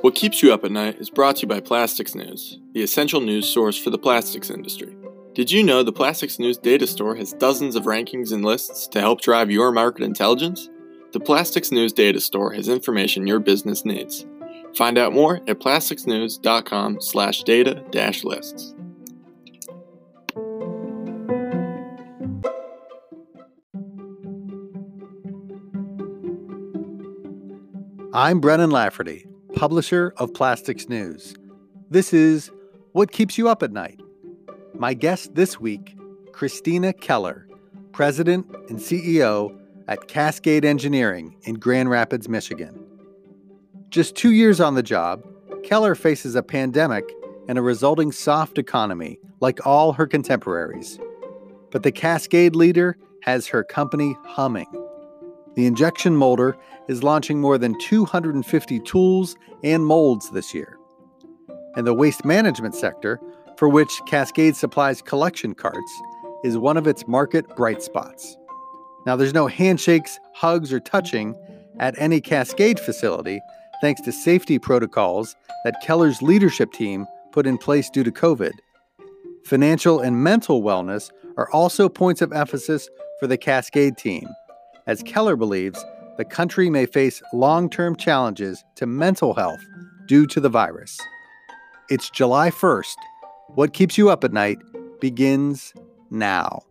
What keeps you up at night is brought to you by Plastics News, the essential news source for the plastics industry. Did you know the Plastics News data store has dozens of rankings and lists to help drive your market intelligence? The Plastics News data store has information your business needs. Find out more at plasticsnews.com I'm Brennan Lafferty, publisher of Plastics News. This is What Keeps You Up at Night. My guest this week, Christina Keller, President and CEO at Cascade Engineering in Grand Rapids, Michigan. Just two years on the job, Keller faces a pandemic and a resulting soft economy like all her contemporaries. But the Cascade leader has her company humming. The injection molder is launching more than 250 tools and molds this year. And the waste management sector, for which Cascade supplies collection carts, is one of its market bright spots. Now, there's no handshakes, hugs, or touching at any Cascade facility thanks to safety protocols that Keller's leadership team put in place due to COVID. Financial and mental wellness are also points of emphasis for the Cascade team, as Keller believes the country may face long term challenges to mental health due to the virus. It's July 1st. What keeps you up at night begins now.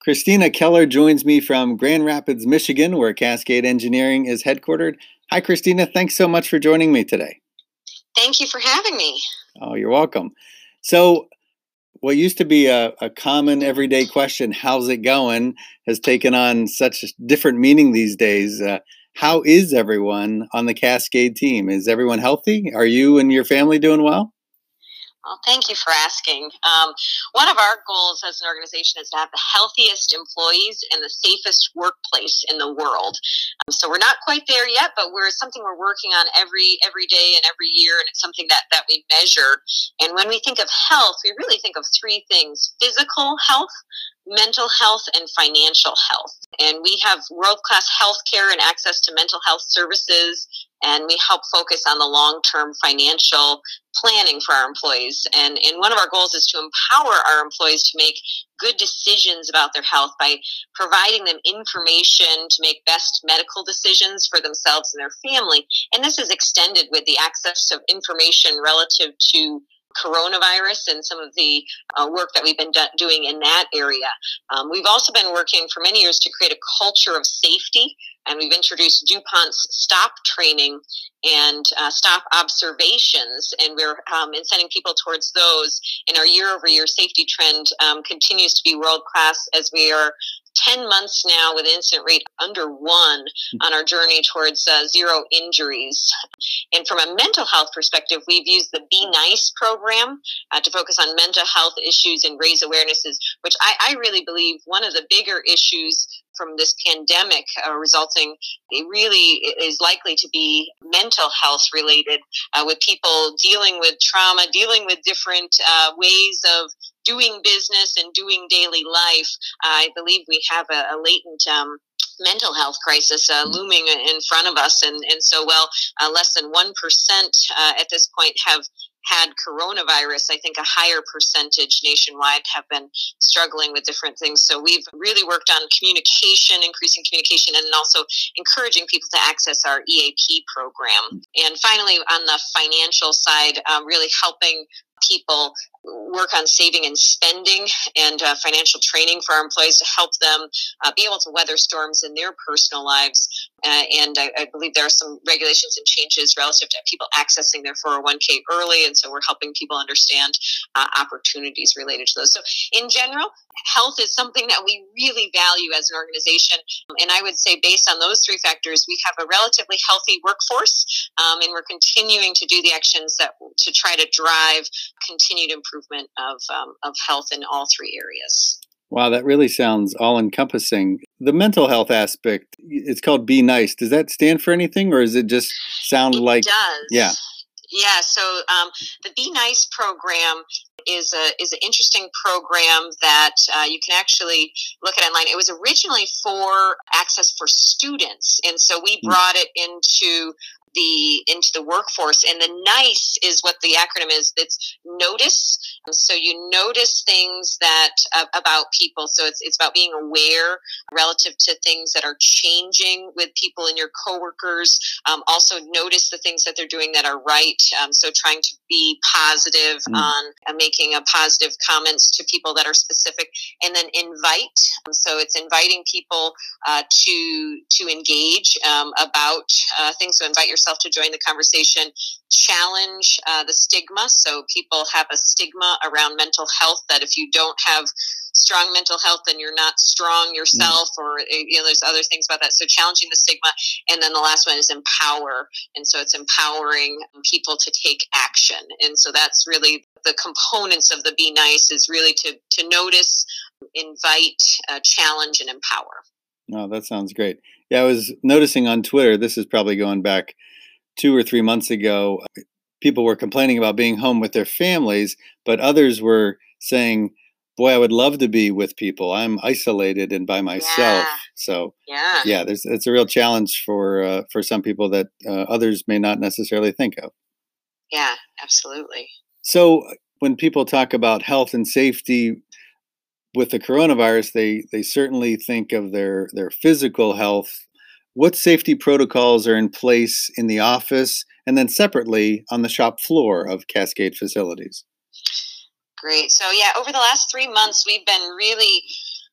Christina Keller joins me from Grand Rapids, Michigan, where Cascade Engineering is headquartered. Hi, Christina. Thanks so much for joining me today. Thank you for having me. Oh, you're welcome. So, what used to be a, a, common everyday question, how's it going, has taken on such different meaning these days. Uh, how is everyone on the Cascade team? Is everyone healthy? Are you and your family doing well? Well, thank you for asking. Um, one of our goals as an organization is to have the healthiest employees and the safest workplace in the world. Um, so we're not quite there yet, but we're something we're working on every every day and every year, and it's something that that we measure. And when we think of health, we really think of three things: physical health, mental health and financial health. And we have world class health care and access to mental health services. And we help focus on the long term financial planning for our employees. And, and one of our goals is to empower our employees to make good decisions about their health by providing them information to make best medical decisions for themselves and their family. And this is extended with the access of information relative to coronavirus and some of the uh, work that we've been do- doing in that area. Um, we've also been working for many years to create a culture of safety, and we've introduced DuPont's STOP training and uh, STOP observations, and we're um, and sending people towards those. And our year-over-year safety trend um, continues to be world class as we are 10 months now with incident rate under one hmm. on our journey towards uh, zero injuries. And from a mental health perspective, we've used the Be Nice program uh, to focus on mental health issues and raise awarenesses, which I, I really believe one of the bigger issues from this pandemic uh, resulting it really is likely to be mental health related uh, with people dealing with trauma dealing with different uh, ways of doing business and doing daily life, I believe we have a, a latent um, mental health crisis uh, mm-hmm. looming in front of us. And, and so, well, uh, less than 1% uh, at this point have had coronavirus, I think a higher percentage nationwide have been struggling with different things. So we've really worked on communication, increasing communication, and also encouraging people to access our EAP program. And finally, on the financial side, um, really helping people work on saving and spending and uh, financial training for our employees to help them uh, be able to weather storms in their personal lives. Uh, and I, I, believe there are some regulations and changes relative to people accessing their 401k early. And so we're helping people understand uh, opportunities related to those. So, in general, health is something that we really value as an organization. And I would say, based on those three factors, we have a relatively healthy workforce, um, and we're continuing to do the actions that to try to drive continued improvement of, um, of health in all three areas. Wow, that really sounds all encompassing. The mental health aspect, it's called Be Nice. Does that stand for anything or does it just sound it like. does. Yeah. Yeah, so um, the Be Nice program is a is an interesting program that uh, you can actually look at online. It was originally for access for students, and so we hmm. brought it into the into the workforce. And the nice is what the acronym is. It's notice. So you notice things that uh, about people. So it's, it's about being aware relative to things that are changing with people and your coworkers. Um, also notice the things that they're doing that are right. Um, so trying to be positive mm. on uh, making a positive comments to people that are specific. And then invite. Um, so it's inviting people uh, to to engage um, about uh, things. So invite yourself to join the conversation, challenge uh, the stigma. So people have a stigma around mental health that if you don't have strong mental health then you're not strong yourself or eh, you know there's other things about that. So challenging the stigma. And then the last one is empower. And so it's empowering people to take action. And so that's really the components of the be nice is really to to notice invite uh, challenge and empower. Oh that sounds great. Yeah i was noticing on twitter this is probably going back two or three months ago, people were complaining about being home with their families, but others were saying, boy, I would love to be with people. I'm isolated and by myself. Yeah. So yeah, yeah, there's it's a real challenge for uh, for some people that uh, others may not necessarily think of. Yeah, absolutely. So when people talk about health and safety with the coronavirus, they they certainly think of their their physical health what safety protocols are in place in the office and then separately on the shop floor of Cascade facilities? Great. So, yeah, over the last three months, we've been really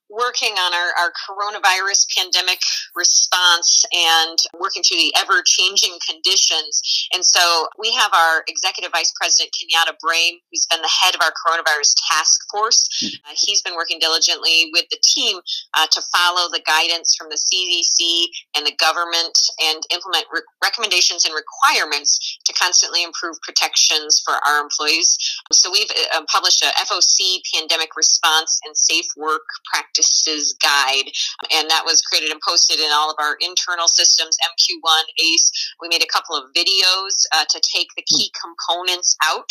working on our, our coronavirus pandemic response and working through the ever changing conditions. And so we have our executive vice president, Kenyatta Brame, who's been the head of our coronavirus task force. Hmm. Uh, he's been working diligently with the team uh, to follow the guidance from the CDC and the government and implement re- recommendations and requirements to constantly improve protections for our employees. So we've uh, published a FOC pandemic response and safe work practices guide. And that was created and posted in all of our internal systems, MQ1, ACE. We made a couple of videos uh, to take the key components out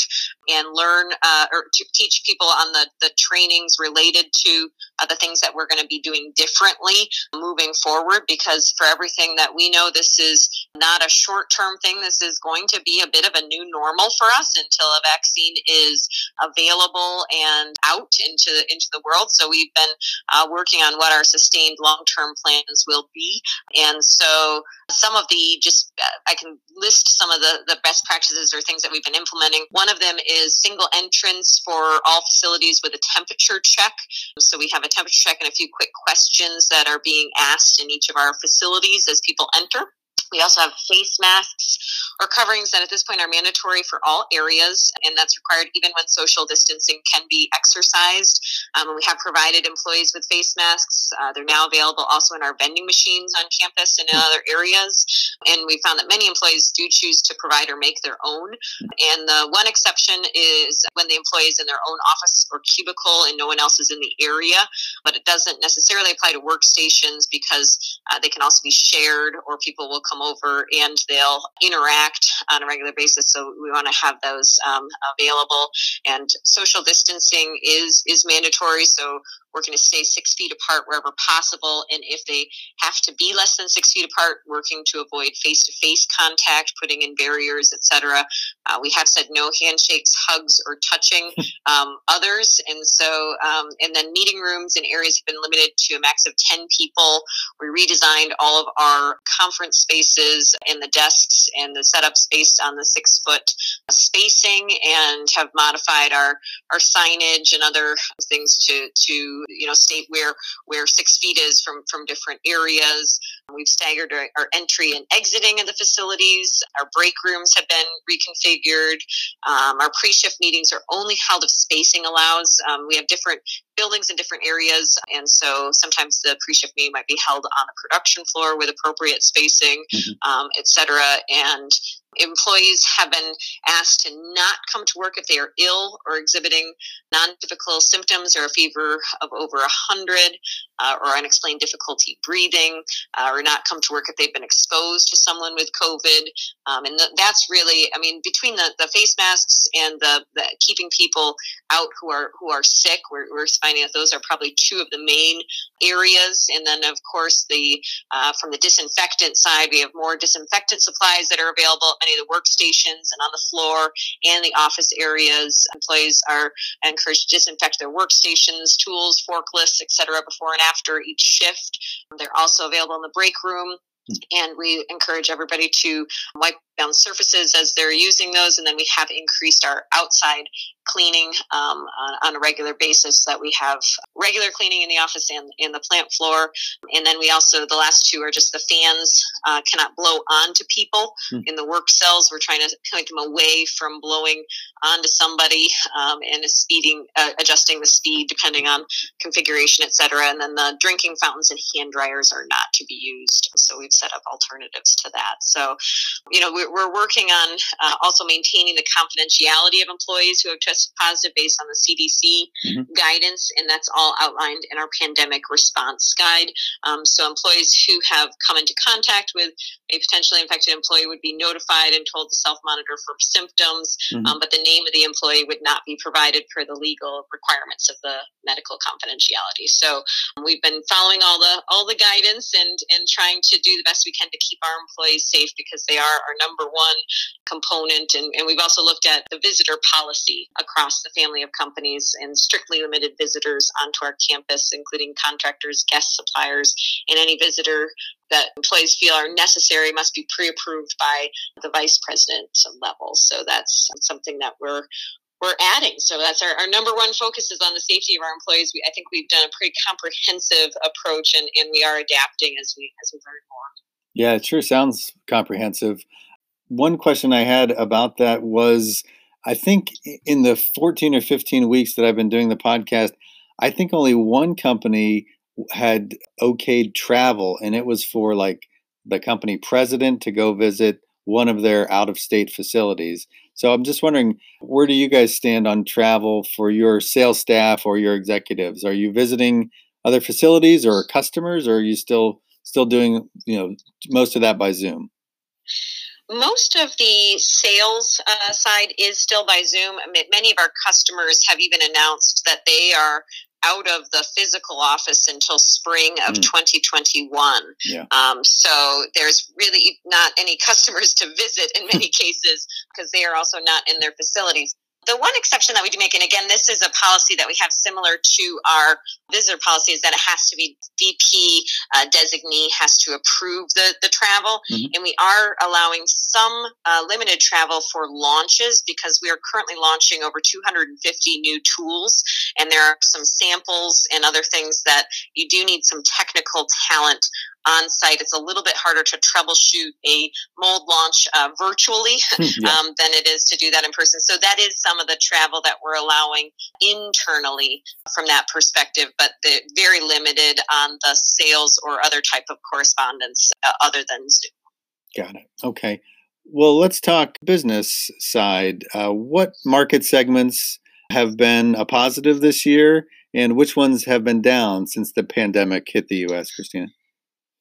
and learn uh, or to teach people on the, the trainings related to uh, the things that we're going to be doing differently moving forward. Because for everything that we know, this is not a short term thing. This is going to be a bit of a new normal for us until a vaccine is available and out into into the world. So we've been uh, working on what our sustained long term plans will be. And so some of the just, uh, I can list some of the, the best practices or things that we've been implementing. One of them is single entrance for all facilities with a temperature check. So we have a temperature check and a few quick questions that are being asked in each of our facilities as people enter. We also have face masks or coverings that at this point are mandatory for all areas, and that's required even when social distancing can be exercised. Um, we have provided employees with face masks. Uh, they're now available also in our vending machines on campus and in other areas. And we found that many employees do choose to provide or make their own. And the one exception is when the employee is in their own office or cubicle and no one else is in the area. But it doesn't necessarily apply to workstations because uh, they can also be shared or people will come over and they'll interact on a regular basis. So we want to have those um, available. And social distancing is is mandatory. So we're going to stay six feet apart wherever possible. And if they have to be less than six feet apart, working to avoid face to face contact, putting in barriers, etc. Uh, we have said no handshakes, hugs, or touching um, others. And so, um, and then meeting rooms and areas have been limited to a max of 10 people. We redesigned all of our conference spaces and the desks and the setups based on the six foot spacing and have modified our, our signage and other things to, to you know state where where six feet is from from different areas. We've staggered our, our entry and exiting of the facilities. Our break rooms have been reconfigured. Um, our pre-shift meetings are only held if spacing allows. Um, we have different buildings in different areas. And so sometimes the pre shift meeting might be held on the production floor with appropriate spacing, mm-hmm. um, et cetera. And employees have been asked to not come to work if they are ill or exhibiting non-typical symptoms or a fever of over 100 uh, or unexplained difficulty breathing uh, or not come to work if they've been exposed to someone with covid um, and th- that's really i mean between the, the face masks and the, the keeping people out who are who are sick we're, we're that those are probably two of the main areas and then of course the uh, from the disinfectant side we have more disinfectant supplies that are available at many of the workstations and on the floor and the office areas. Employees are encouraged to disinfect their workstations, tools, forklifts, etc. before and after each shift. They're also available in the break room and we encourage everybody to wipe down surfaces as they're using those and then we have increased our outside cleaning um, on, on, a regular basis that we have regular cleaning in the office and in the plant floor. And then we also the last two are just the fans uh, cannot blow onto people. Mm. in the work cells we're trying to point them away from blowing onto somebody um, and speeding uh, adjusting the speed depending on configuration etc and then the drinking fountains and hand dryers are not to be used. So we've set up alternatives to that. So you know we're, we're working on uh, also maintaining the confidentiality of employees who have tested positive based on the CDC mm-hmm. guidance, and that's all outlined in our pandemic response guide. Um, so employees who have come into contact with a potentially infected employee would be notified and told to self monitor for symptoms, mm-hmm. um, but the name of the employee would not be provided per the legal requirements of the medical confidentiality. So um, we've been following all the all the guidance and and trying to do the best we can to keep our employees safe because they are our number one component. And, and we've also looked at the visitor policy across the family of companies and strictly limited visitors onto our campus, including contractors, guest suppliers, and any visitor that employees feel are necessary must be pre-approved by the vice president level. So that's something that we're we're adding. So that's our, our number one focus is on the safety of our employees. We, I think we've done a pretty comprehensive approach and, and we are adapting as we as we learn more. Yeah, it sure sounds comprehensive. One question I had about that was I think in the 14 or 15 weeks that I've been doing the podcast, I think only one company had okayed travel, and it was for like the company president to go visit one of their out of state facilities. So I'm just wondering, where do you guys stand on travel for your sales staff or your executives? Are you visiting other facilities or customers, or are you still still doing you know most of that by Zoom? Most of the sales uh, side is still by Zoom. Many of our customers have even announced that they are out of the physical office until spring of mm. 2021. Yeah. Um, so there's really not any customers to visit in many cases because they are also not in their facilities. The one exception that we do make, and again, this is a policy that we have similar to our visitor policy, is that it has to be VP uh, designee has to approve the, the travel. Mm-hmm. And we are allowing some uh, limited travel for launches because we are currently launching over 250 new tools. And there are some samples and other things that you do need some technical talent on site. It's a little bit harder to troubleshoot a mold launch uh, virtually yeah. um, than it is to do that in person. So that is some of the travel that we're allowing internally from that perspective, but very limited on the sales or other type of correspondence uh, other than Zoom. Got it. Okay. Well, let's talk business side. Uh, what market segments have been a positive this year, and which ones have been down since the pandemic hit the U.S., Christina?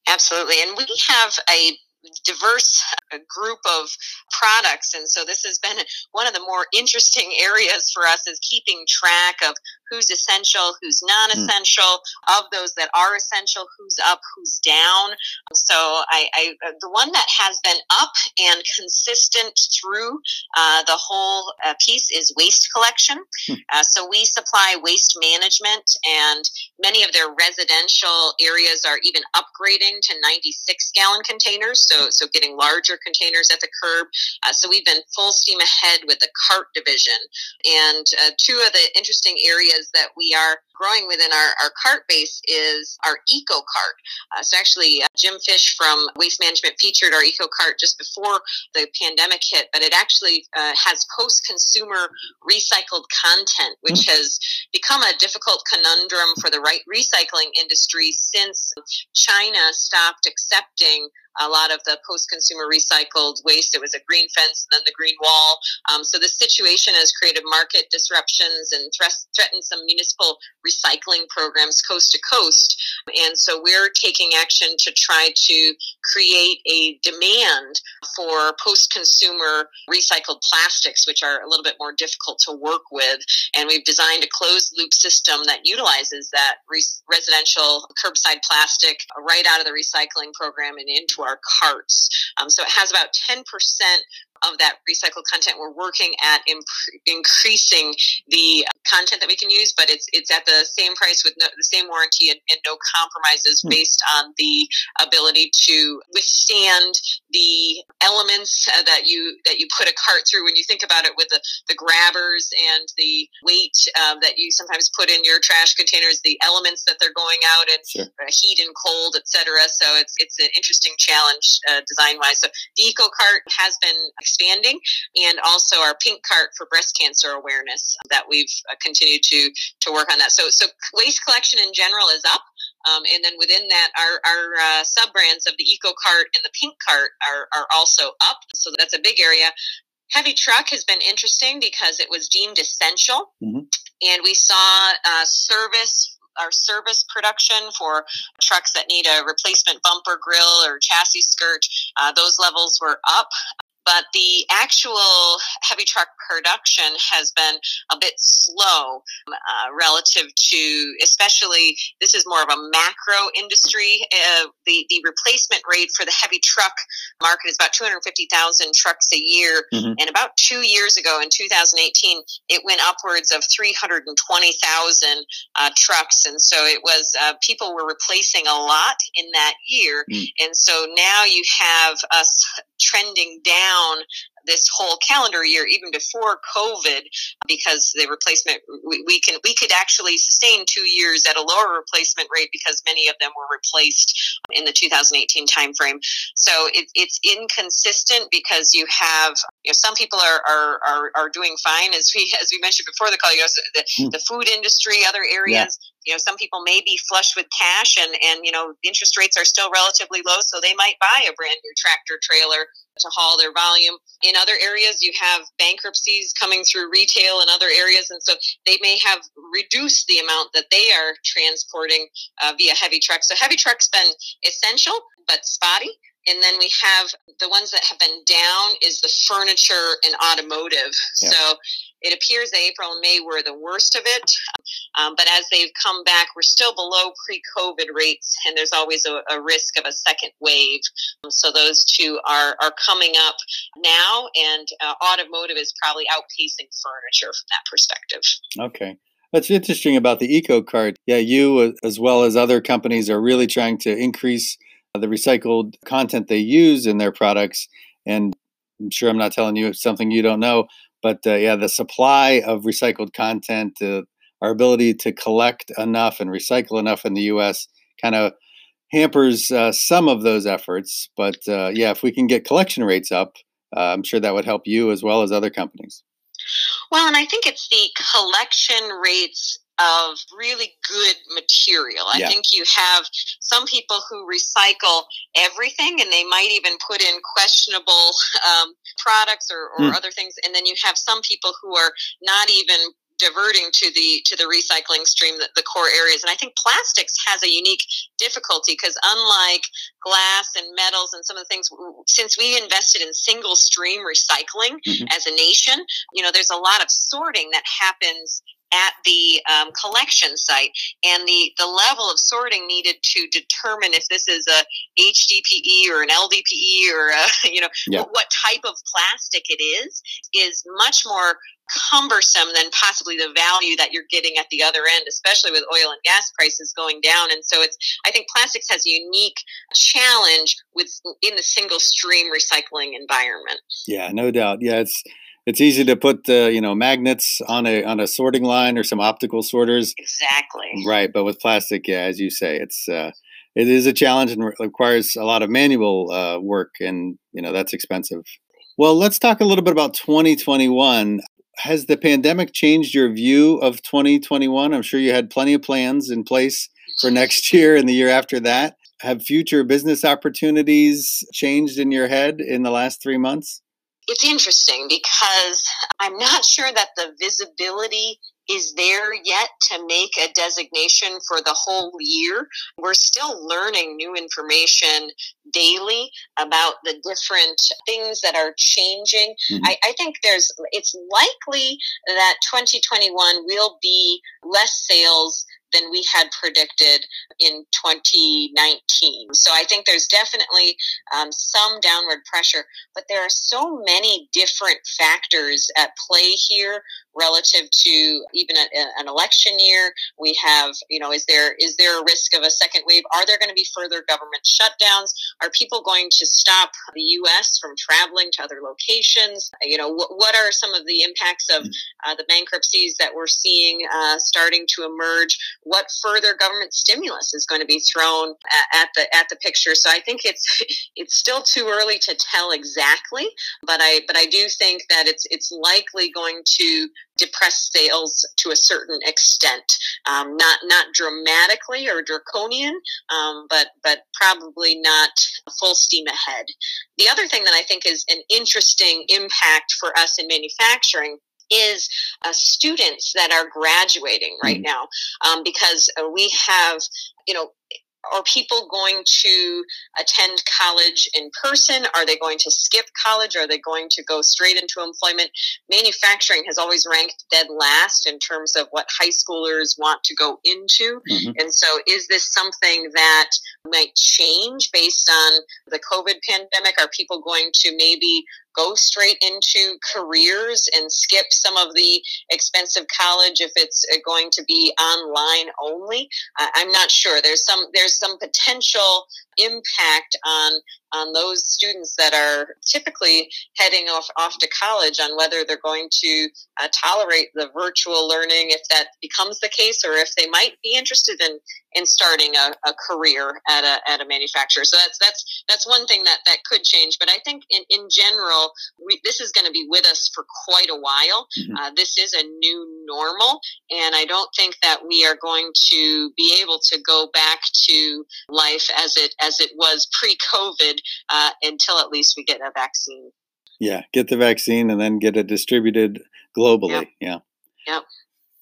Absolutely. And we have a diverse uh, group of products and so this has been one of the more interesting areas for us is keeping track of who's essential who's non-essential mm. of those that are essential who's up who's down so I, I uh, the one that has been up and consistent through uh, the whole uh, piece is waste collection mm. uh, so we supply waste management and many of their residential areas are even upgrading to 96 gallon containers so getting larger containers at the curb. Uh, so we've been full steam ahead with the cart division. And uh, two of the interesting areas that we are growing within our, our cart base is our eco cart. Uh, so actually, uh, Jim Fish from Waste Management featured our eco cart just before the pandemic hit, but it actually uh, has post consumer recycled content, which mm-hmm. has become a difficult conundrum for the right recycling industry since China stopped accepting a lot of the post-consumer recycled waste. It was a green fence and then the green wall. Um, so this situation has created market disruptions and threatened some municipal recycling programs coast to coast. And so we're taking action to try to create a demand for post-consumer recycled plastics, which are a little bit more difficult to work with. And we've designed a closed loop system that utilizes that re- residential curbside plastic right out of the recycling program and into our carts. Um, so it has about 10% of that recycled content. We're working at imp- increasing the content that we can use, but it's it's at the same price with no, the same warranty and, and no compromises hmm. based on the ability to withstand the elements uh, that you that you put a cart through. When you think about it, with the, the grabbers and the weight uh, that you sometimes put in your trash containers, the elements that they're going out and sure. heat and cold, etc. So it's it's an interesting challenge uh, design wise. So the eco cart has been expanding, and also our pink cart for breast cancer awareness that we've uh, continued to to work on that. So so waste collection in general is up. Um, and then within that, our, our uh, sub brands of the Eco Cart and the Pink Cart are, are also up. So that's a big area. Heavy truck has been interesting because it was deemed essential. Mm-hmm. And we saw uh, service our service production for trucks that need a replacement bumper grill or chassis skirt. Uh, those levels were up but the actual heavy truck production has been a bit slow uh, relative to, especially this is more of a macro industry. Uh, the the replacement rate for the heavy truck market is about 250,000 trucks a year, mm-hmm. and about two years ago in 2018, it went upwards of 320,000 uh, trucks, and so it was uh, people were replacing a lot in that year, mm. and so now you have us trending down this whole calendar year, even before COVID, because the replacement we, we, can we could actually sustain two years at a lower replacement rate because many of them were replaced in the 2018 timeframe. So it, it's inconsistent because you have you know some people are, are are, are doing fine as we as we mentioned before the call. You know the, hmm. the food industry, other areas. Yeah you know some people may be flush with cash and and you know interest rates are still relatively low so they might buy a brand new tractor trailer to haul their volume. In other areas, you have bankruptcies coming through retail and other areas, and so they may have reduced the amount that they are transporting uh, via heavy trucks. So heavy trucks been essential but spotty. And then we have the ones that have been down is the furniture and automotive. Yeah. So it appears that April and May were the worst of it. Um, but as they've come back, we're still below pre COVID rates, and there's always a, a, risk of a second wave. Um, so those two are, are coming up now, and uh, automotive is probably outpacing furniture from that perspective. Okay. What's interesting about the Eco Cart, yeah, you uh, as well as other companies are really trying to increase the recycled content they use in their products. And I'm sure I'm not telling you something you don't know, but uh, yeah, the supply of recycled content, uh, our ability to collect enough and recycle enough in the U.S. kind of hampers uh, some of those efforts. But uh, yeah, if we can get collection rates up, uh, I'm sure that would help you as well as other companies. Well, and I think it's the collection rates of really good material. I yeah. think you have some people who recycle everything and they might even put in questionable um, products or, or mm. other things. And then you have some people who are not even diverting to the to the recycling stream the, the core areas and i think plastics has a unique difficulty because unlike glass and metals and some of the things since we invested in single stream recycling mm-hmm. as a nation you know there's a lot of sorting that happens at the um, collection site and the, the level of sorting needed to determine if this is a HDPE or an LDPE or a, you know yeah. what type of plastic it is is much more cumbersome than possibly the value that you're getting at the other end, especially with oil and gas prices going down. And so it's, I think plastics has a unique challenge with in the single stream recycling environment. Yeah, no doubt. Yeah, it's it's easy to put uh, you know magnets on a on a sorting line or some optical sorters. Exactly. Right, but with plastic, yeah, as you say, it's uh, it is a challenge and requires a lot of manual uh, work, and you know that's expensive. Well, let's talk a little bit about 2021. Has the pandemic changed your view of 2021? I'm sure you had plenty of plans in place for next year and the year after that. Have future business opportunities changed in your head in the last three months? It's interesting because I'm not sure that the visibility is there yet to make a designation for the whole year. We're still learning new information daily about the different things that are changing. Mm-hmm. I, I, think there's, it's likely that 2021 will be less sales than we had predicted in 2019. So I think there's definitely um, some downward pressure, but there are so many different factors at play here relative to even a, an election year. We have, you know, is there is there a risk of a second wave? Are there going to be further government shutdowns? Are people going to stop the U.S. from traveling to other locations? You know, what, what are some of the impacts of uh, the bankruptcies that we're seeing uh, starting to emerge? what further government stimulus is going to be thrown at, at the at the picture. So I think it's it's still too early to tell exactly, but I but I do think that it's it's likely going to depress sales to a certain extent, um, not not dramatically or draconian, um, but but probably not full steam ahead. The other thing that I think is an interesting impact for us in manufacturing is uh, students that are graduating right mm now. Um, because uh, we have you know are people going to attend college in person? Are they going to skip college? Are they going to go straight into employment? Manufacturing has always ranked dead last in terms of what high schoolers want to go into. Mm-hmm. And so, is this something that might change based on the COVID pandemic? Are people going to maybe go straight into careers and skip some of the expensive college if it's uh, going to be online only. I'm not sure. There's some there's some potential impact on on those students that are typically heading off off to college on whether they're going to uh, tolerate the virtual learning if that becomes the case or if they might be interested in in starting a, a career at a, at a manufacturer. So that's that's that's one thing that that could change. But i think in, in general we, this is going to be with us for quite a while. Mm-hmm. uh, this is a new normal and i don't think that we are going to be able to go back to life as it as it was pre-covid uh, until at least we get a vaccine. Yeah, get the vaccine and then get it distributed globally. Yep. Yeah. Yep.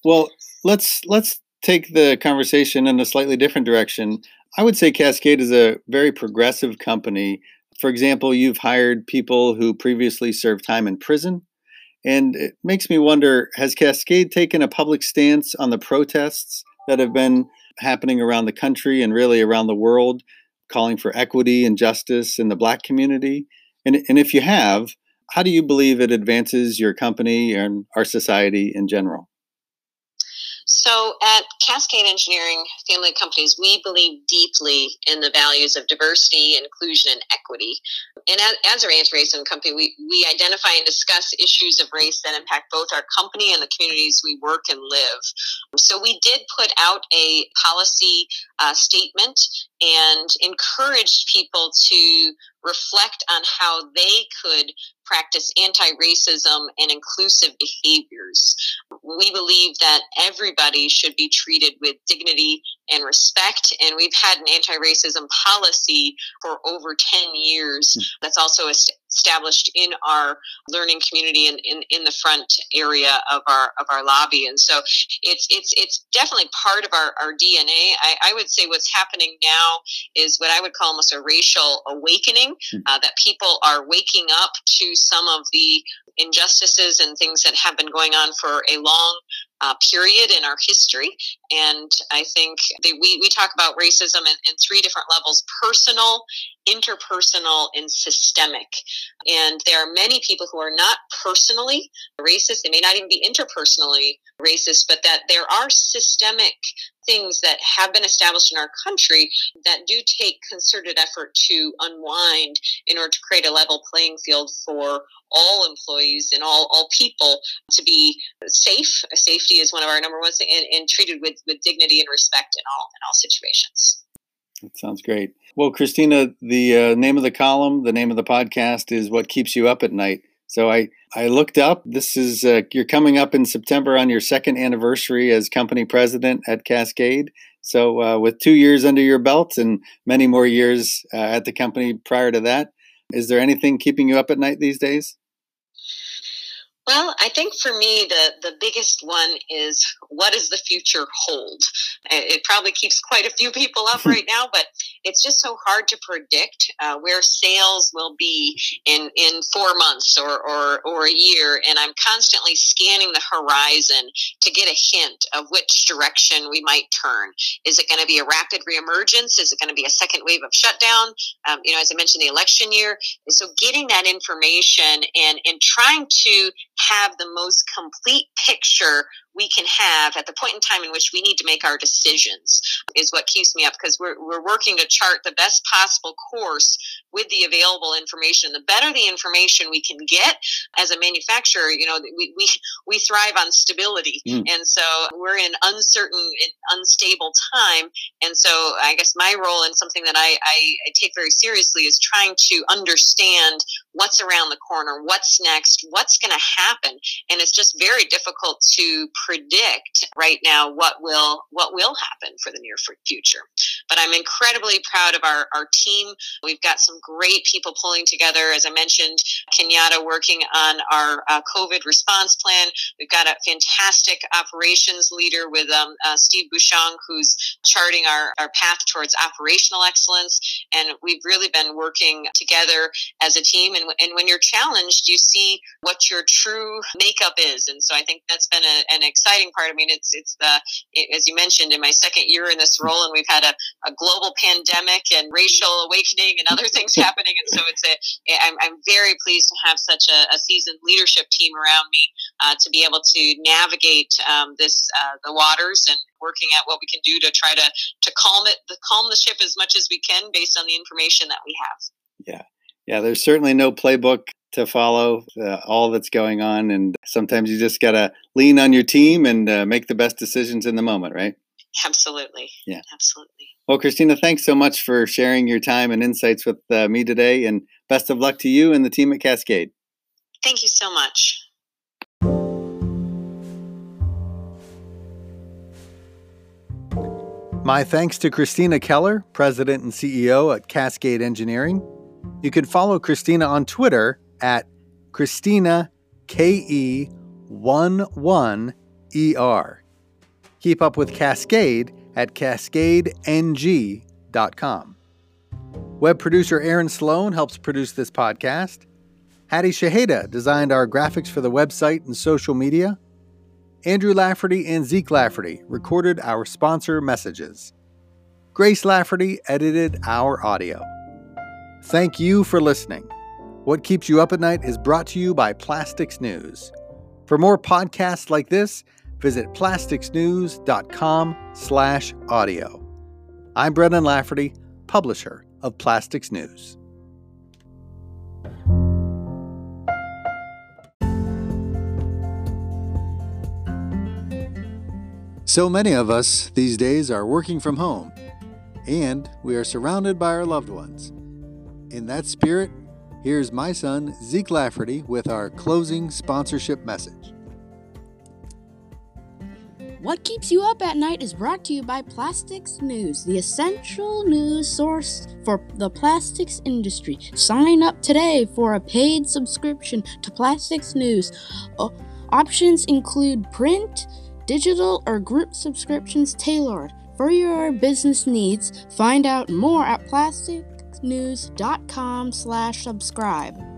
Well, let's let's take the conversation in a slightly different direction. I would say Cascade is a very progressive company. For example, you've hired people who previously served time in prison. And it makes me wonder has Cascade taken a public stance on the protests that have been happening around the country and really around the world calling for equity and justice in the black community? And, and if you have, how do you believe it advances your company and our society in general? So at Cascade Engineering Family Companies, we believe deeply in the values of diversity, inclusion, and equity. And as, a anti-racism company, we, we identify and discuss issues of race that impact both our company and the communities we work and live. So we did put out a policy uh, statement and encouraged people to reflect on how they could practice anti racism and inclusive behaviors. We believe that everybody should be treated with dignity and respect, and we've had an anti racism policy for over 10 years hmm. that's also established in our learning community and in, in the front area of our of our lobby and so it's it's it's definitely part of our, our DNA I, I would say what's happening now is what I would call almost a racial awakening hmm. uh, that people are waking up to some of the injustices and things that have been going on for a long uh, period in our history. And I think we, we talk about racism in, in three different levels personal, interpersonal, and systemic. And there are many people who are not personally racist. They may not even be interpersonally racist, but that there are systemic things that have been established in our country that do take concerted effort to unwind in order to create a level playing field for all employees and all, all people to be safe. Safety is one of our number ones and, and treated with, with dignity and respect in all, in all situations. That sounds great. Well, Christina, the uh, name of the column, the name of the podcast is What Keeps You Up at Night. So I, I looked up. This is uh, you're coming up in September on your second anniversary as company president at Cascade. So uh, with two years under your belt and many more years uh, at the company prior to that, is there anything keeping you up at night these days? Well, I think for me, the, the biggest one is what does the future hold? It probably keeps quite a few people up right now, but it's just so hard to predict uh, where sales will be in, in four months or, or, or a year. And I'm constantly scanning the horizon to get a hint of which direction we might turn. Is it going to be a rapid reemergence? Is it going to be a second wave of shutdown? Um, you know, as I mentioned, the election year. So getting that information and, and trying to have the most complete picture we can have at the point in time in which we need to make our decisions is what keeps me up because we're, we're working to chart the best possible course with the available information. The better the information we can get as a manufacturer you know we, we, we thrive on stability. Mm. and so we're in uncertain and unstable time. And so i guess my role and something that I, I, I take very seriously is trying to understand what's around the corner what's next what's going to happen. And it's just very difficult to predict right now what will what will happen for the near future. But I'm incredibly proud of our, our team. We've got some great people pulling together. As I mentioned, Kenyatta working on our uh, COVID response plan. We've got a fantastic operations leader with um, uh, Steve Bouchon, who's charting our, our path towards operational excellence. And we've really been working together as a team. And, and when you're challenged, you see what your true makeup is. And so I think that's been a, an exciting part. I mean, it's it's the it, as you mentioned in my second year in this role, and we've had a, a global pandemic and racial awakening and other things happening, and so it's a I'm, I'm very pleased to have such a, a seasoned leadership team around me uh, to be able to navigate um, this uh, the waters and working at what we can do to try to to calm it the calm the ship as much as we can based on the information that we have. Yeah. Yeah, there's certainly no playbook to follow uh, all that's going on. And sometimes you just got to lean on your team and uh, make the best decisions in the moment, right? Absolutely. Yeah. Absolutely. Well, Christina, thanks so much for sharing your time and insights with uh, me today. And best of luck to you and the team at Cascade. Thank you so much. My thanks to Christina Keller, President and CEO at Cascade Engineering. You can follow Christina on Twitter at Christina KE11ER. Keep up with Cascade at cascadeng.com. Web producer Aaron Sloan helps produce this podcast. Hattie Shaheda designed our graphics for the website and social media. Andrew Lafferty and Zeke Lafferty recorded our sponsor messages. Grace Lafferty edited our audio. Thank you for listening. What Keeps You Up at Night is brought to you by Plastics News. For more podcasts like this, visit plasticsnews.com slash audio. I'm Brendan Lafferty, publisher of Plastics News. So many of us these days are working from home, and we are surrounded by our loved ones. In that spirit, Here's my son, Zeke Lafferty, with our closing sponsorship message. What Keeps You Up at Night is brought to you by Plastics News, the essential news source for the plastics industry. Sign up today for a paid subscription to Plastics News. Uh, options include print, digital, or group subscriptions tailored for your business needs. Find out more at Plastics news.com slash subscribe.